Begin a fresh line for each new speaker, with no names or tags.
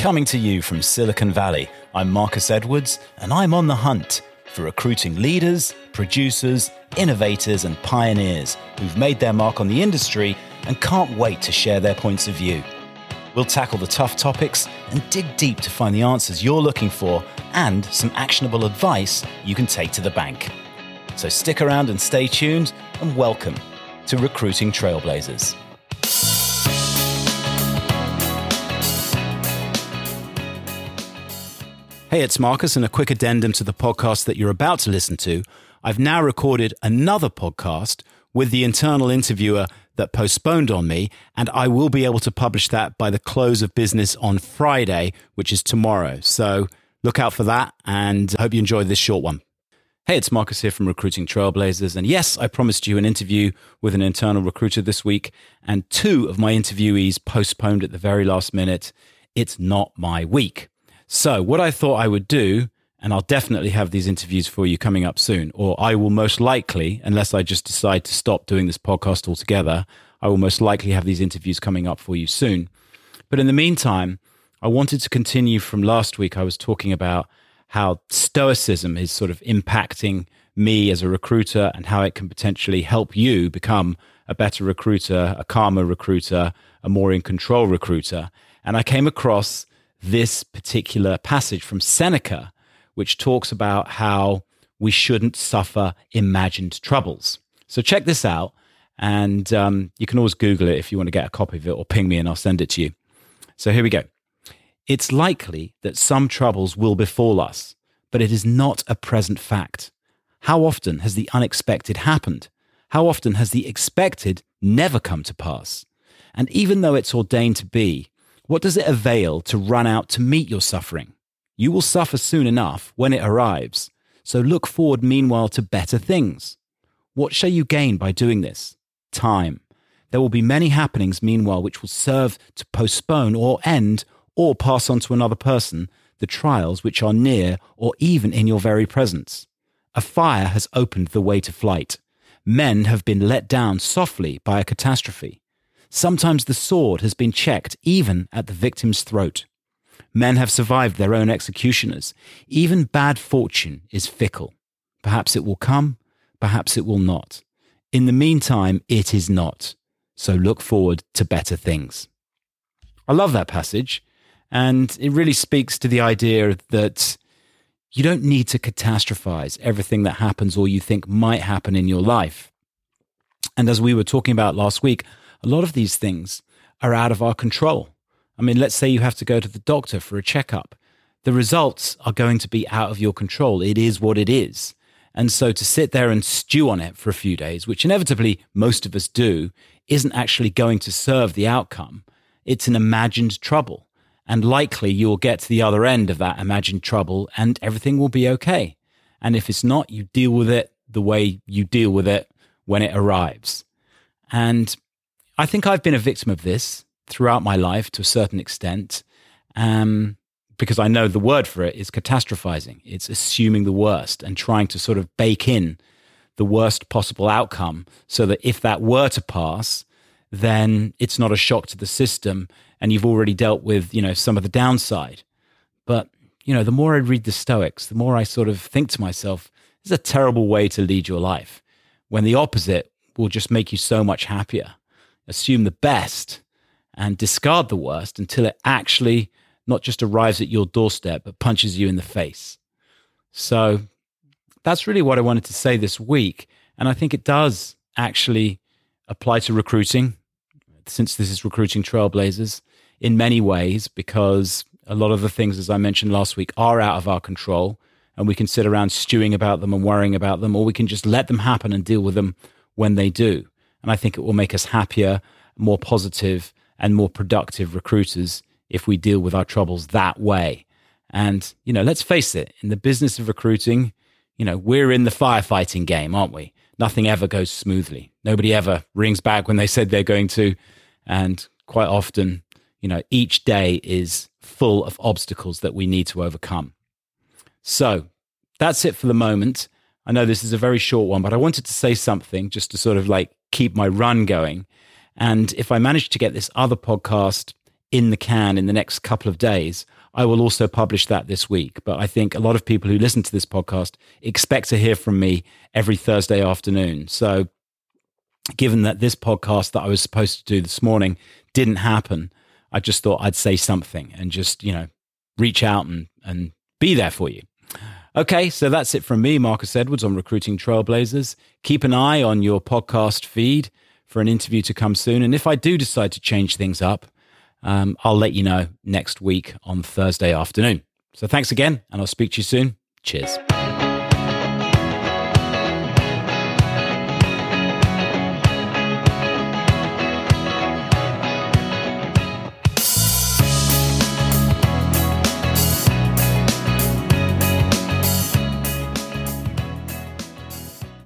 Coming to you from Silicon Valley, I'm Marcus Edwards, and I'm on the hunt for recruiting leaders, producers, innovators, and pioneers who've made their mark on the industry and can't wait to share their points of view. We'll tackle the tough topics and dig deep to find the answers you're looking for and some actionable advice you can take to the bank. So stick around and stay tuned, and welcome to Recruiting Trailblazers. Hey, it's Marcus, and a quick addendum to the podcast that you're about to listen to. I've now recorded another podcast with the internal interviewer that postponed on me, and I will be able to publish that by the close of business on Friday, which is tomorrow. So look out for that, and I hope you enjoyed this short one. Hey, it's Marcus here from Recruiting Trailblazers. And yes, I promised you an interview with an internal recruiter this week, and two of my interviewees postponed at the very last minute. It's not my week. So, what I thought I would do, and I'll definitely have these interviews for you coming up soon, or I will most likely, unless I just decide to stop doing this podcast altogether, I will most likely have these interviews coming up for you soon. But in the meantime, I wanted to continue from last week. I was talking about how stoicism is sort of impacting me as a recruiter and how it can potentially help you become a better recruiter, a calmer recruiter, a more in control recruiter. And I came across this particular passage from Seneca, which talks about how we shouldn't suffer imagined troubles. So check this out. And um, you can always Google it if you want to get a copy of it or ping me and I'll send it to you. So here we go. It's likely that some troubles will befall us, but it is not a present fact. How often has the unexpected happened? How often has the expected never come to pass? And even though it's ordained to be, what does it avail to run out to meet your suffering? You will suffer soon enough when it arrives, so look forward meanwhile to better things. What shall you gain by doing this? Time. There will be many happenings meanwhile which will serve to postpone or end or pass on to another person the trials which are near or even in your very presence. A fire has opened the way to flight. Men have been let down softly by a catastrophe. Sometimes the sword has been checked even at the victim's throat. Men have survived their own executioners. Even bad fortune is fickle. Perhaps it will come, perhaps it will not. In the meantime, it is not. So look forward to better things. I love that passage, and it really speaks to the idea that you don't need to catastrophize everything that happens or you think might happen in your life. And as we were talking about last week, a lot of these things are out of our control. I mean, let's say you have to go to the doctor for a checkup. The results are going to be out of your control. It is what it is. And so to sit there and stew on it for a few days, which inevitably most of us do, isn't actually going to serve the outcome. It's an imagined trouble. And likely you'll get to the other end of that imagined trouble and everything will be okay. And if it's not, you deal with it the way you deal with it when it arrives. And I think I've been a victim of this throughout my life to a certain extent, um, because I know the word for it is catastrophizing. It's assuming the worst and trying to sort of bake in the worst possible outcome so that if that were to pass, then it's not a shock to the system and you've already dealt with, you know, some of the downside. But, you know, the more I read the Stoics, the more I sort of think to myself, this is a terrible way to lead your life when the opposite will just make you so much happier assume the best and discard the worst until it actually not just arrives at your doorstep, but punches you in the face. So that's really what I wanted to say this week. And I think it does actually apply to recruiting, since this is recruiting trailblazers, in many ways, because a lot of the things, as I mentioned last week, are out of our control. And we can sit around stewing about them and worrying about them, or we can just let them happen and deal with them when they do. And I think it will make us happier, more positive, and more productive recruiters if we deal with our troubles that way. And, you know, let's face it, in the business of recruiting, you know, we're in the firefighting game, aren't we? Nothing ever goes smoothly. Nobody ever rings back when they said they're going to. And quite often, you know, each day is full of obstacles that we need to overcome. So that's it for the moment. I know this is a very short one, but I wanted to say something just to sort of like keep my run going. And if I manage to get this other podcast in the can in the next couple of days. I will also publish that this week. But I think a lot of people who listen to this podcast expect to hear from me every Thursday afternoon. So, given that this podcast that I was supposed to do this morning didn't happen, I just thought I'd say something and just, you know, reach out and, and be there for you. Okay, so that's it from me, Marcus Edwards on Recruiting Trailblazers. Keep an eye on your podcast feed for an interview to come soon. And if I do decide to change things up, um, I'll let you know next week on Thursday afternoon. So thanks again, and I'll speak to you soon. Cheers.